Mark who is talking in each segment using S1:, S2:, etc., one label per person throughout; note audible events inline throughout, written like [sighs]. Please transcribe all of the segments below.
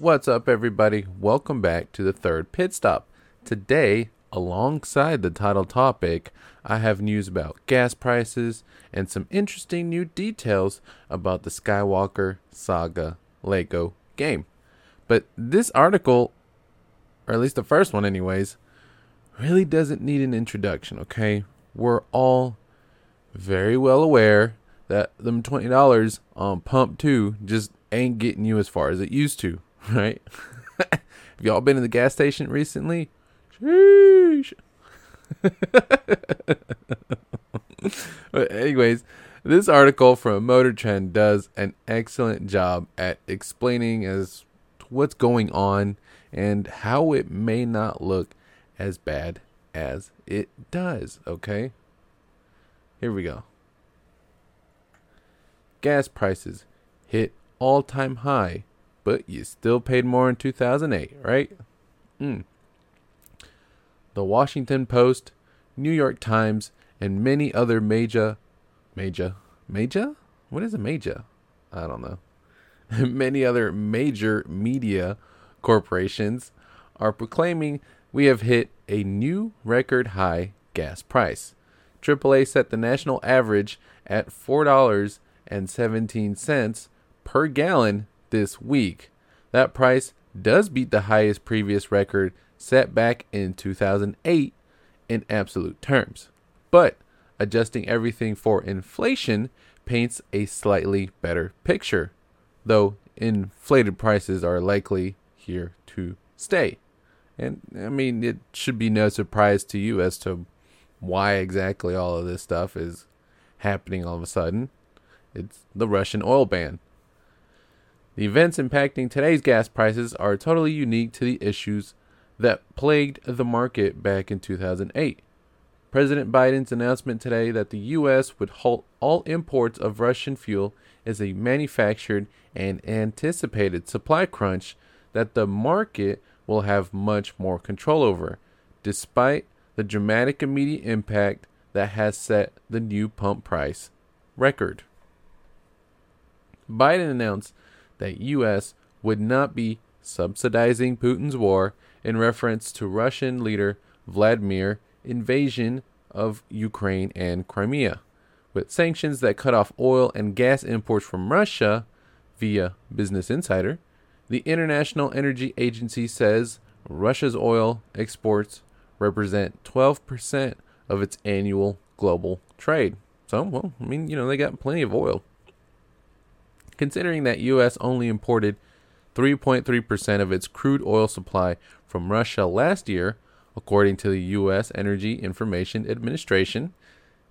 S1: What's up, everybody? Welcome back to the third pit stop. Today, alongside the title topic, I have news about gas prices and some interesting new details about the Skywalker Saga Lego game. But this article, or at least the first one, anyways, really doesn't need an introduction, okay? We're all very well aware that them $20 on pump 2 just ain't getting you as far as it used to, [laughs] right? [laughs] Have y'all been in the gas station recently? Sheesh. [laughs] but anyways, this article from Motor Trend does an excellent job at explaining as what's going on and how it may not look as bad as it does, okay? Here we go. Gas prices hit all-time high, but you still paid more in 2008, right? Mm. The Washington Post, New York Times, and many other major major major what is a major i don't know [laughs] many other major media corporations are proclaiming we have hit a new record high gas price aaa set the national average at $4.17 per gallon this week that price does beat the highest previous record set back in 2008 in absolute terms but adjusting everything for inflation paints a slightly better picture, though inflated prices are likely here to stay. And I mean, it should be no surprise to you as to why exactly all of this stuff is happening all of a sudden. It's the Russian oil ban. The events impacting today's gas prices are totally unique to the issues that plagued the market back in 2008. President Biden's announcement today that the U.S. would halt all imports of Russian fuel is a manufactured and anticipated supply crunch that the market will have much more control over, despite the dramatic immediate impact that has set the new pump price record. Biden announced that U.S. would not be subsidizing Putin's war in reference to Russian leader Vladimir invasion of Ukraine and Crimea. With sanctions that cut off oil and gas imports from Russia via Business Insider, the International Energy Agency says Russia's oil exports represent 12% of its annual global trade. So, well, I mean, you know, they got plenty of oil. Considering that US only imported 3.3% of its crude oil supply from Russia last year, According to the U.S. Energy Information Administration,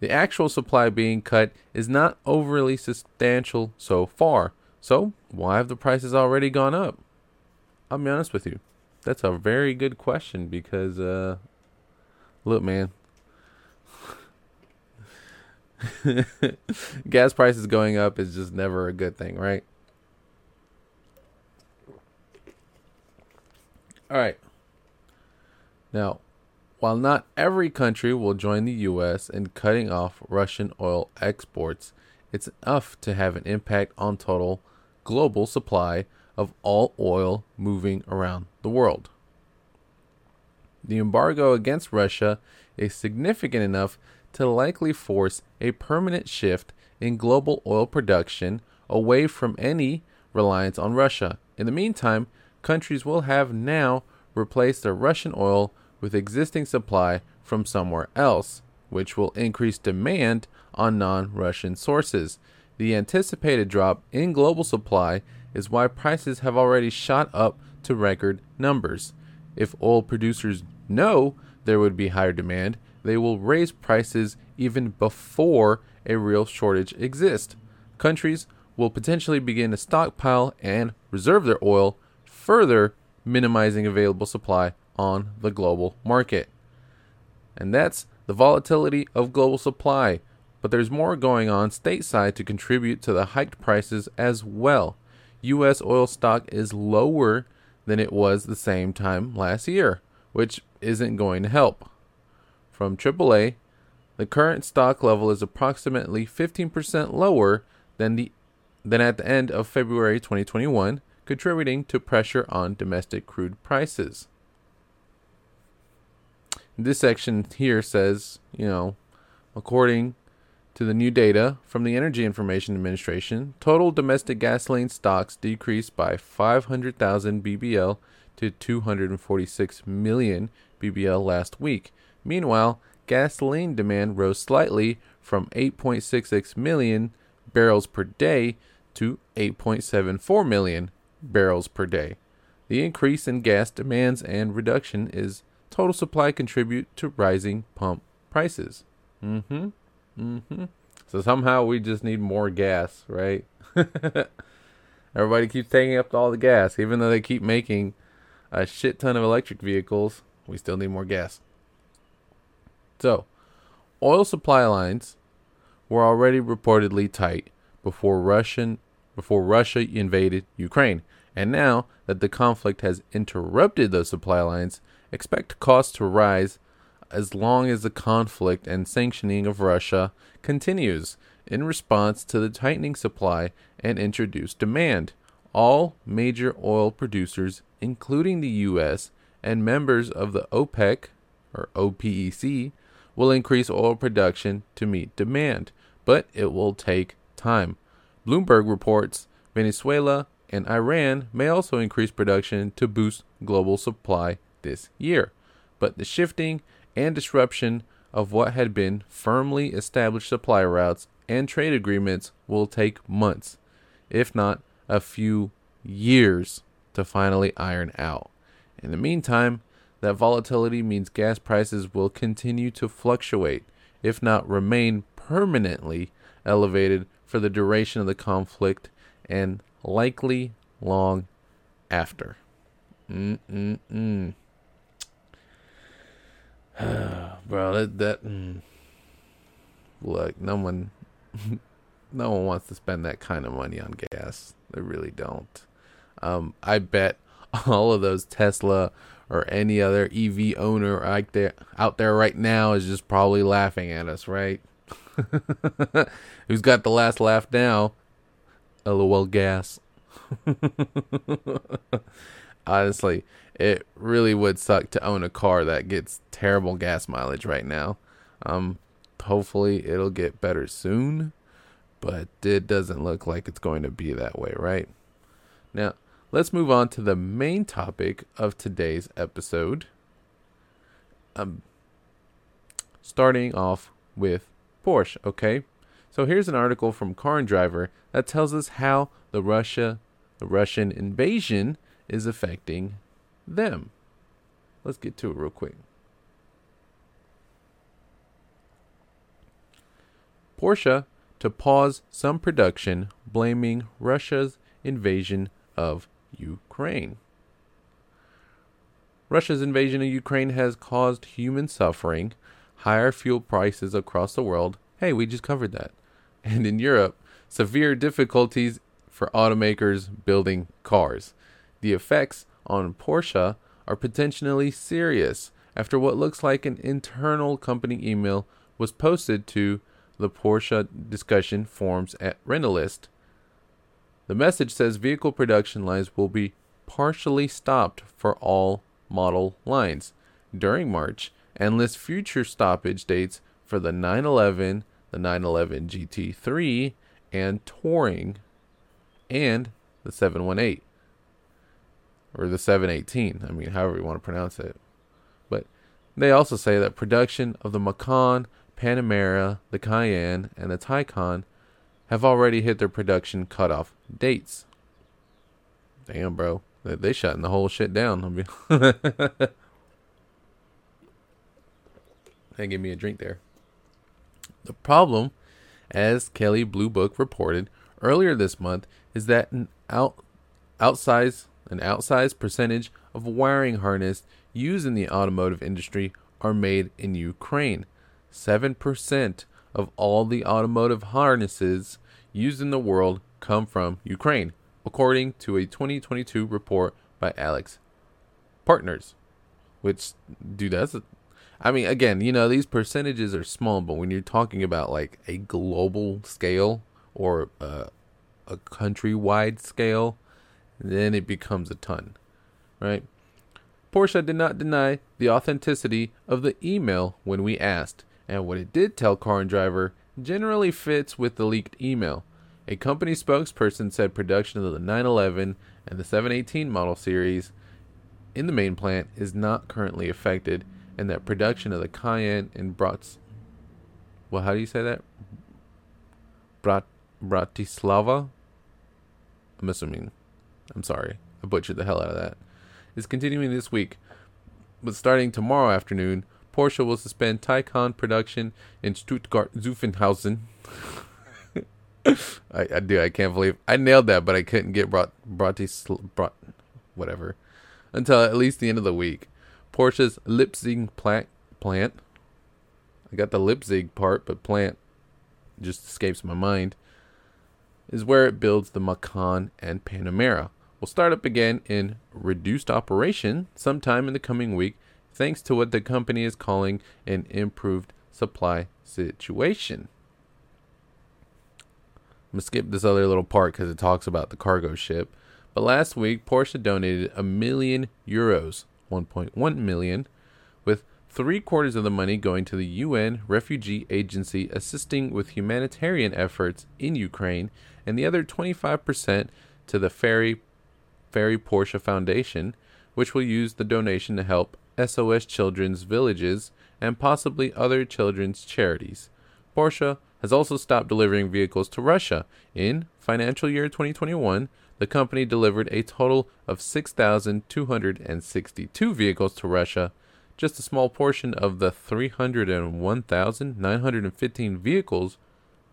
S1: the actual supply being cut is not overly substantial so far. So, why have the prices already gone up? I'll be honest with you. That's a very good question because, uh, look, man. [laughs] Gas prices going up is just never a good thing, right? All right. Now, while not every country will join the US in cutting off Russian oil exports, it's enough to have an impact on total global supply of all oil moving around the world. The embargo against Russia is significant enough to likely force a permanent shift in global oil production away from any reliance on Russia. In the meantime, countries will have now replaced their Russian oil with existing supply from somewhere else, which will increase demand on non Russian sources. The anticipated drop in global supply is why prices have already shot up to record numbers. If oil producers know there would be higher demand, they will raise prices even before a real shortage exists. Countries will potentially begin to stockpile and reserve their oil, further minimizing available supply on the global market. And that's the volatility of global supply. But there's more going on stateside to contribute to the hiked prices as well. U.S. oil stock is lower than it was the same time last year, which isn't going to help. From AAA, the current stock level is approximately 15% lower than the than at the end of February 2021 contributing to pressure on domestic crude prices. This section here says, you know, according to the new data from the Energy Information Administration, total domestic gasoline stocks decreased by 500,000 BBL to 246 million BBL last week. Meanwhile, gasoline demand rose slightly from 8.66 million barrels per day to 8.74 million barrels per day. The increase in gas demands and reduction is total supply contribute to rising pump prices. Mm-hmm. Mm-hmm. So somehow we just need more gas, right? [laughs] Everybody keeps taking up all the gas, even though they keep making a shit ton of electric vehicles. We still need more gas. So, oil supply lines were already reportedly tight before Russian before Russia invaded Ukraine. And now that the conflict has interrupted those supply lines, expect costs to rise as long as the conflict and sanctioning of Russia continues in response to the tightening supply and introduced demand. All major oil producers, including the U.S. and members of the OPEC or OPEC, will increase oil production to meet demand, but it will take time. Bloomberg reports Venezuela and Iran may also increase production to boost global supply this year. But the shifting and disruption of what had been firmly established supply routes and trade agreements will take months, if not a few years, to finally iron out. In the meantime, that volatility means gas prices will continue to fluctuate, if not remain permanently elevated for the duration of the conflict and likely long after. Mm-mm-mm. [sighs] bro. That that mm, look, no one, [laughs] no one wants to spend that kind of money on gas. They really don't. Um, I bet [laughs] all of those Tesla or any other EV owner out there out there right now is just probably laughing at us, right? [laughs] Who's got the last laugh now? LOL gas. [laughs] Honestly, it really would suck to own a car that gets terrible gas mileage right now. Um, hopefully it'll get better soon, but it doesn't look like it's going to be that way, right? Now, let's move on to the main topic of today's episode. Um, starting off with Porsche, okay? So here's an article from Car and Driver that tells us how the Russia the Russian invasion is affecting them. Let's get to it real quick. Porsche to pause some production, blaming Russia's invasion of Ukraine. Russia's invasion of Ukraine has caused human suffering, higher fuel prices across the world. Hey, we just covered that. And in Europe, severe difficulties for automakers building cars. The effects on Porsche are potentially serious after what looks like an internal company email was posted to the Porsche discussion forums at Rentalist. The message says vehicle production lines will be partially stopped for all model lines during March and lists future stoppage dates for the 911, the 911 GT3, and Touring, and the 718 or the 718. I mean, however you want to pronounce it. But they also say that production of the Macan, Panamera, the Cayenne, and the Taycan have already hit their production cutoff dates. Damn, bro. They, they shutting the whole shit down. I they [laughs] give me a drink there. The problem, as Kelley Blue Book reported earlier this month, is that an out, outsized an outsized percentage of wiring harness used in the automotive industry are made in Ukraine. 7% of all the automotive harnesses used in the world come from Ukraine, according to a 2022 report by Alex Partners. Which, dude, that's a, I mean, again, you know, these percentages are small, but when you're talking about like a global scale or uh, a countrywide scale, then it becomes a ton, right? Porsche did not deny the authenticity of the email when we asked, and what it did tell Car and Driver generally fits with the leaked email. A company spokesperson said production of the 911 and the 718 model series in the main plant is not currently affected, and that production of the Cayenne and Brats. Well, how do you say that? Brat Bratislava. I'm assuming. I'm sorry, I butchered the hell out of that. Is continuing this week, but starting tomorrow afternoon, Porsche will suspend Taycan production in Stuttgart Zuffenhausen. [laughs] I, I do. I can't believe I nailed that, but I couldn't get brought Bratis brought whatever until at least the end of the week. Porsche's Leipzig plant plant. I got the Leipzig part, but plant just escapes my mind. Is where it builds the Macan and Panamera. Will start up again in reduced operation sometime in the coming week, thanks to what the company is calling an improved supply situation. I'm gonna skip this other little part because it talks about the cargo ship. But last week, Porsche donated a million euros, 1.1 million, with three quarters of the money going to the UN Refugee Agency assisting with humanitarian efforts in Ukraine, and the other 25% to the Ferry Ferry Porsche Foundation, which will use the donation to help SOS Children's Villages and possibly other children's charities. Porsche has also stopped delivering vehicles to Russia. In financial year 2021, the company delivered a total of 6,262 vehicles to Russia, just a small portion of the 301,915 vehicles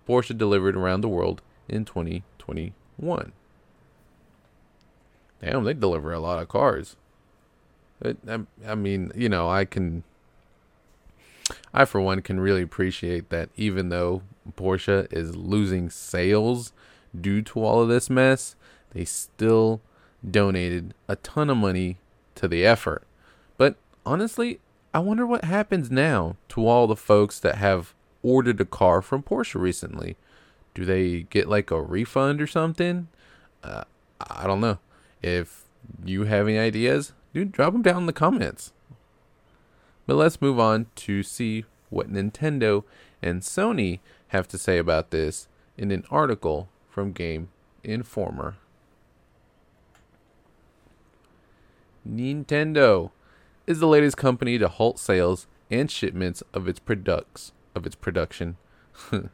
S1: Porsche delivered around the world in 2021. Damn, they deliver a lot of cars. I, I mean, you know, I can I, for one, can really appreciate that even though Porsche is losing sales due to all of this mess, they still donated a ton of money to the effort. But honestly, I wonder what happens now to all the folks that have ordered a car from Porsche recently. Do they get like a refund or something? Uh, I don't know. If you have any ideas, dude, drop them down in the comments. But let's move on to see what Nintendo and Sony have to say about this in an article from Game Informer. Nintendo is the latest company to halt sales and shipments of its products of its production [laughs]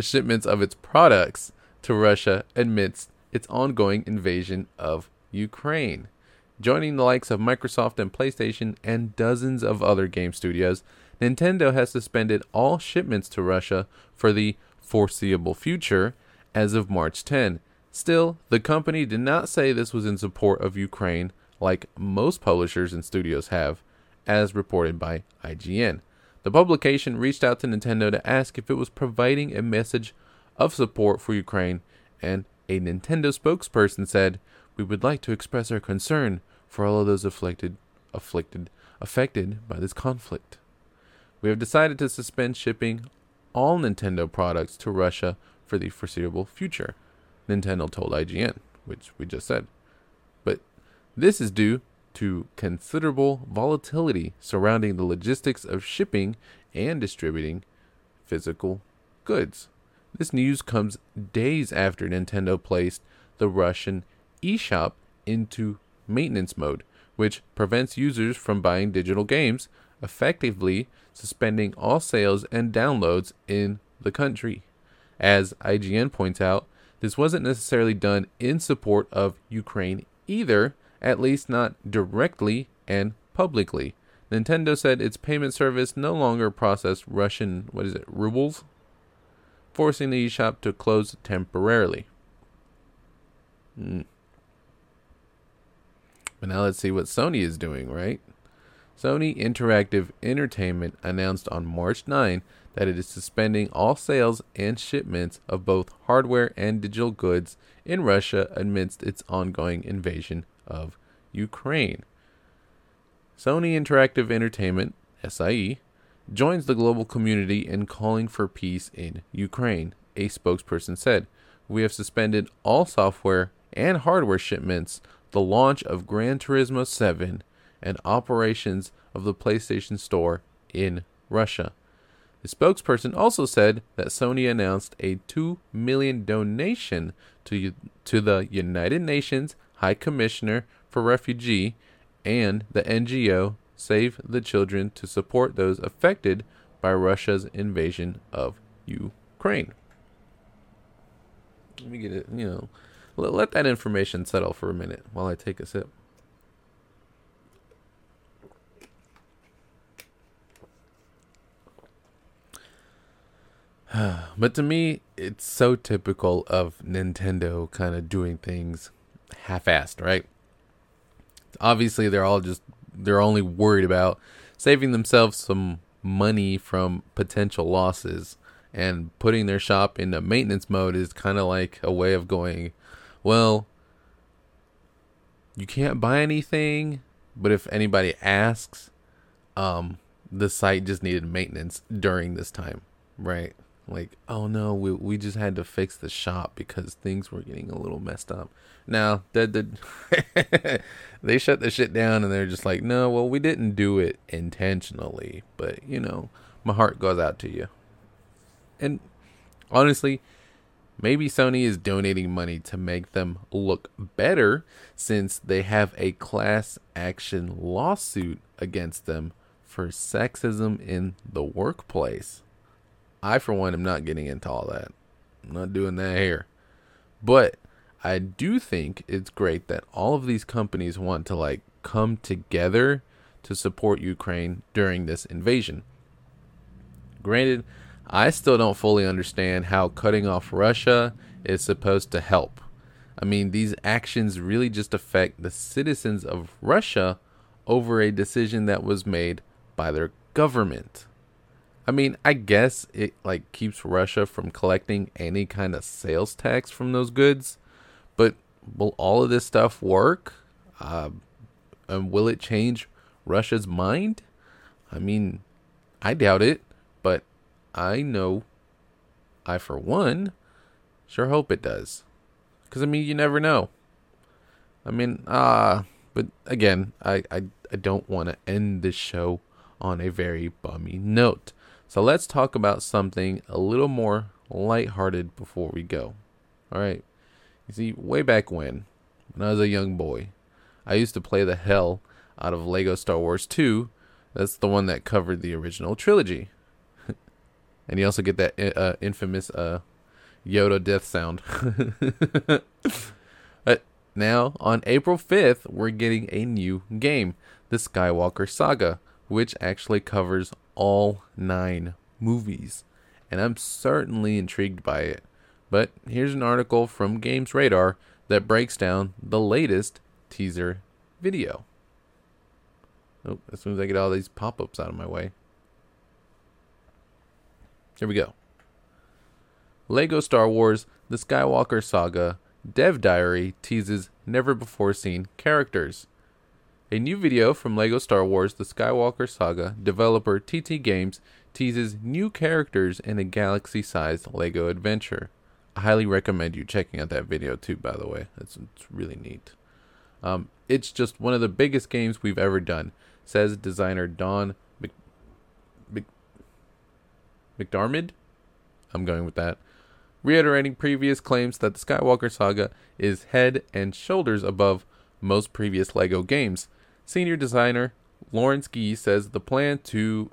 S1: shipments of its products to Russia amidst its ongoing invasion of Ukraine. Joining the likes of Microsoft and PlayStation and dozens of other game studios, Nintendo has suspended all shipments to Russia for the foreseeable future as of March 10. Still, the company did not say this was in support of Ukraine like most publishers and studios have, as reported by IGN. The publication reached out to Nintendo to ask if it was providing a message of support for Ukraine, and a Nintendo spokesperson said, we would like to express our concern for all of those afflicted, afflicted, affected by this conflict. We have decided to suspend shipping all Nintendo products to Russia for the foreseeable future, Nintendo told IGN, which we just said. But this is due to considerable volatility surrounding the logistics of shipping and distributing physical goods. This news comes days after Nintendo placed the Russian eShop into maintenance mode, which prevents users from buying digital games, effectively suspending all sales and downloads in the country. As IGN points out, this wasn't necessarily done in support of Ukraine either, at least not directly and publicly. Nintendo said its payment service no longer processed Russian, what is it, rubles, forcing the eShop to close temporarily. Mm. But now let's see what Sony is doing, right? Sony Interactive Entertainment announced on March 9 that it is suspending all sales and shipments of both hardware and digital goods in Russia amidst its ongoing invasion of Ukraine. Sony Interactive Entertainment, SIE, joins the global community in calling for peace in Ukraine, a spokesperson said. We have suspended all software and hardware shipments, the launch of Gran Turismo 7, and operations of the PlayStation Store in Russia. The spokesperson also said that Sony announced a 2 million donation to to the United Nations High Commissioner for Refugee and the NGO Save the Children to support those affected by Russia's invasion of Ukraine. Let me get it, you know, let, that information settle for a minute while I take a sip. [sighs] but to me, it's so typical of Nintendo kind of doing things half-assed, right? Obviously, they're all just they're only worried about saving themselves some money from potential losses and putting their shop into maintenance mode is kind of like a way of going, well, you can't buy anything, but if anybody asks, um, the site just needed maintenance during this time, right? like oh no we we just had to fix the shop because things were getting a little messed up now that the [laughs] they shut the shit down and they're just like no well we didn't do it intentionally but you know my heart goes out to you and honestly maybe sony is donating money to make them look better since they have a class action lawsuit against them for sexism in the workplace I, for one, am not getting into all that. I'm not doing that here. But I do think it's great that all of these companies want to like come together to support Ukraine during this invasion. Granted, I still don't fully understand how cutting off Russia is supposed to help. I mean, these actions really just affect the citizens of Russia over a decision that was made by their government. I mean, I guess it like keeps Russia from collecting any kind of sales tax from those goods, but will all of this stuff work? Uh, and will it change Russia's mind? I mean, I doubt it, I know, I for one, sure hope it does. Because I mean, you never know. I mean, ah, uh, but again, I I, I don't want to end this show on a very bummy note. So let's talk about something a little more lighthearted before we go. All right. You see, way back when, when I was a young boy, I used to play the hell out of Lego Star Wars 2. That's the one that covered the original trilogy. And you also get that uh, infamous uh, Yoda death sound. [laughs] but now, on April 5th, we're getting a new game, the Skywalker Saga, which actually covers all nine movies, and I'm certainly intrigued by it. But here's an article from Games Radar that breaks down the latest teaser video. Oh, as soon as I get all these pop ups out of my way. Here we go. Lego Star Wars The Skywalker Saga Dev Diary teases never before seen characters. A new video from LEGO Star Wars The Skywalker Saga developer TT Games teases new characters in a galaxy sized LEGO adventure. I highly recommend you checking out that video too, by the way. It's, it's really neat. Um, it's just one of the biggest games we've ever done, says designer Don McDarmid. I'm going with that. Reiterating previous claims that the Skywalker Saga is head and shoulders above most previous LEGO games. Senior designer Lawrence Gee says the plan to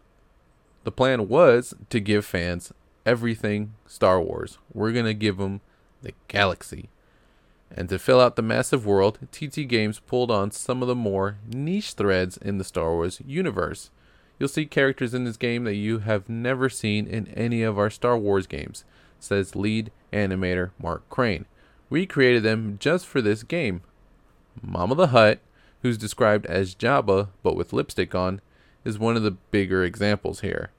S1: the plan was to give fans everything Star Wars. We're going to give them the galaxy. And to fill out the massive world, TT Games pulled on some of the more niche threads in the Star Wars universe. You'll see characters in this game that you have never seen in any of our Star Wars games, says lead animator Mark Crane. We created them just for this game. Mama the Hutt, who's described as Jabba but with lipstick on, is one of the bigger examples here.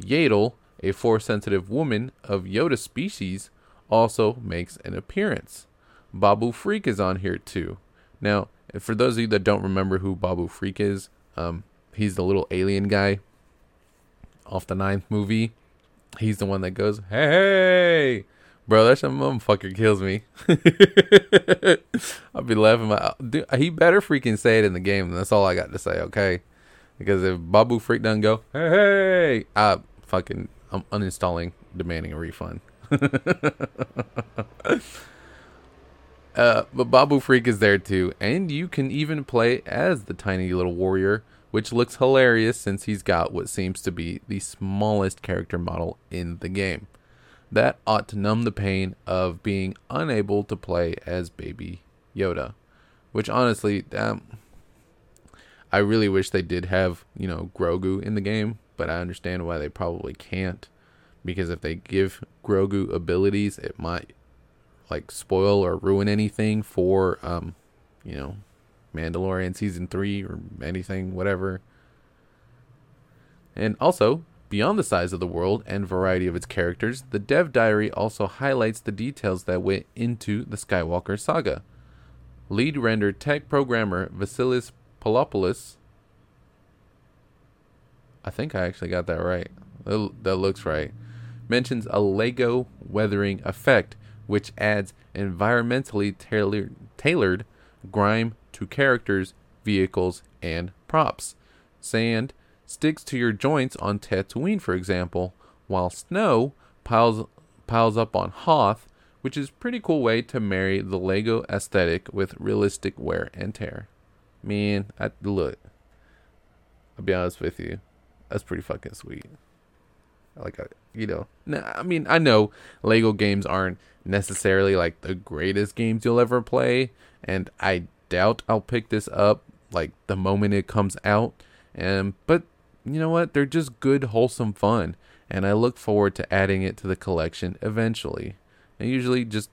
S1: Yaddle, a force sensitive woman of Yoda species, also makes an appearance. Babu Frik is on here too. Now, for those of you that don't remember who Babu Frik is, um, he's the little alien guy off the ninth movie. He's the one that goes, hey, Bro, that motherfucker kills me. [laughs] I'll be laughing. My, dude, he better freaking say it in the game. That's all I got to say, okay? Because if Babu Frik doesn't go, hey, hey, I fucking, I'm uninstalling, demanding a refund. [laughs] uh, but Babu Frik is there too, and you can even play as the tiny little warrior, which looks hilarious since he's got what seems to be the smallest character model in the game that ought to numb the pain of being unable to play as Baby Yoda. Which honestly, um, I really wish they did have, you know, Grogu in the game, but I understand why they probably can't. Because if they give Grogu abilities, it might like spoil or ruin anything for um, you know, Mandalorian season three or anything, whatever. And also, Beyond the size of the world and variety of its characters, the dev diary also highlights the details that went into the Skywalker saga. Lead render tech programmer Vasilis Polopoulos, I think I actually got that right. That looks right. Mentions a Lego weathering effect, which adds environmentally tailored, tailored grime to characters, vehicles, and props. Sand sticks to your joints on Tatooine, for example, while snow piles piles up on Hoth, which is a pretty cool way to marry the Lego aesthetic with realistic wear and tear. Man, I look. I'll be honest with you, that's pretty fucking sweet. Like, uh, you know, I mean, I know Lego games aren't necessarily like the greatest games you'll ever play, and I doubt I'll pick this up like the moment it comes out. And but you know what? They're just good, wholesome fun. And I look forward to adding it to the collection eventually. And usually just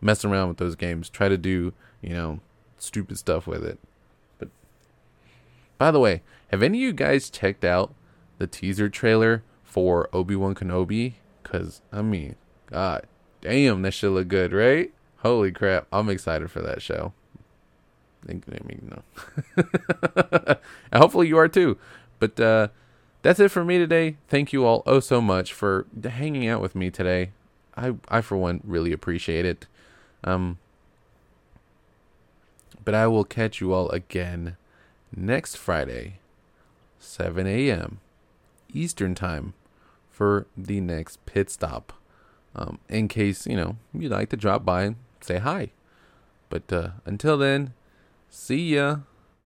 S1: mess around with those games, try to do, you know, stupid stuff with it. But by the way, have any of you guys checked out the teaser trailer for Obi Wan Kenobi? Because, I mean, God damn, that should look good, right? Holy crap, I'm excited for that show. I mean, no. [laughs] hopefully you are too. But uh, that's it for me today. Thank you all oh so much for hanging out with me today. I, I for one, really appreciate it. Um, but I will catch you all again next Friday, 7 a.m. Eastern Time, for the next pit stop. Um, in case, you know, you'd like to drop by and say hi. But uh, until then, see ya.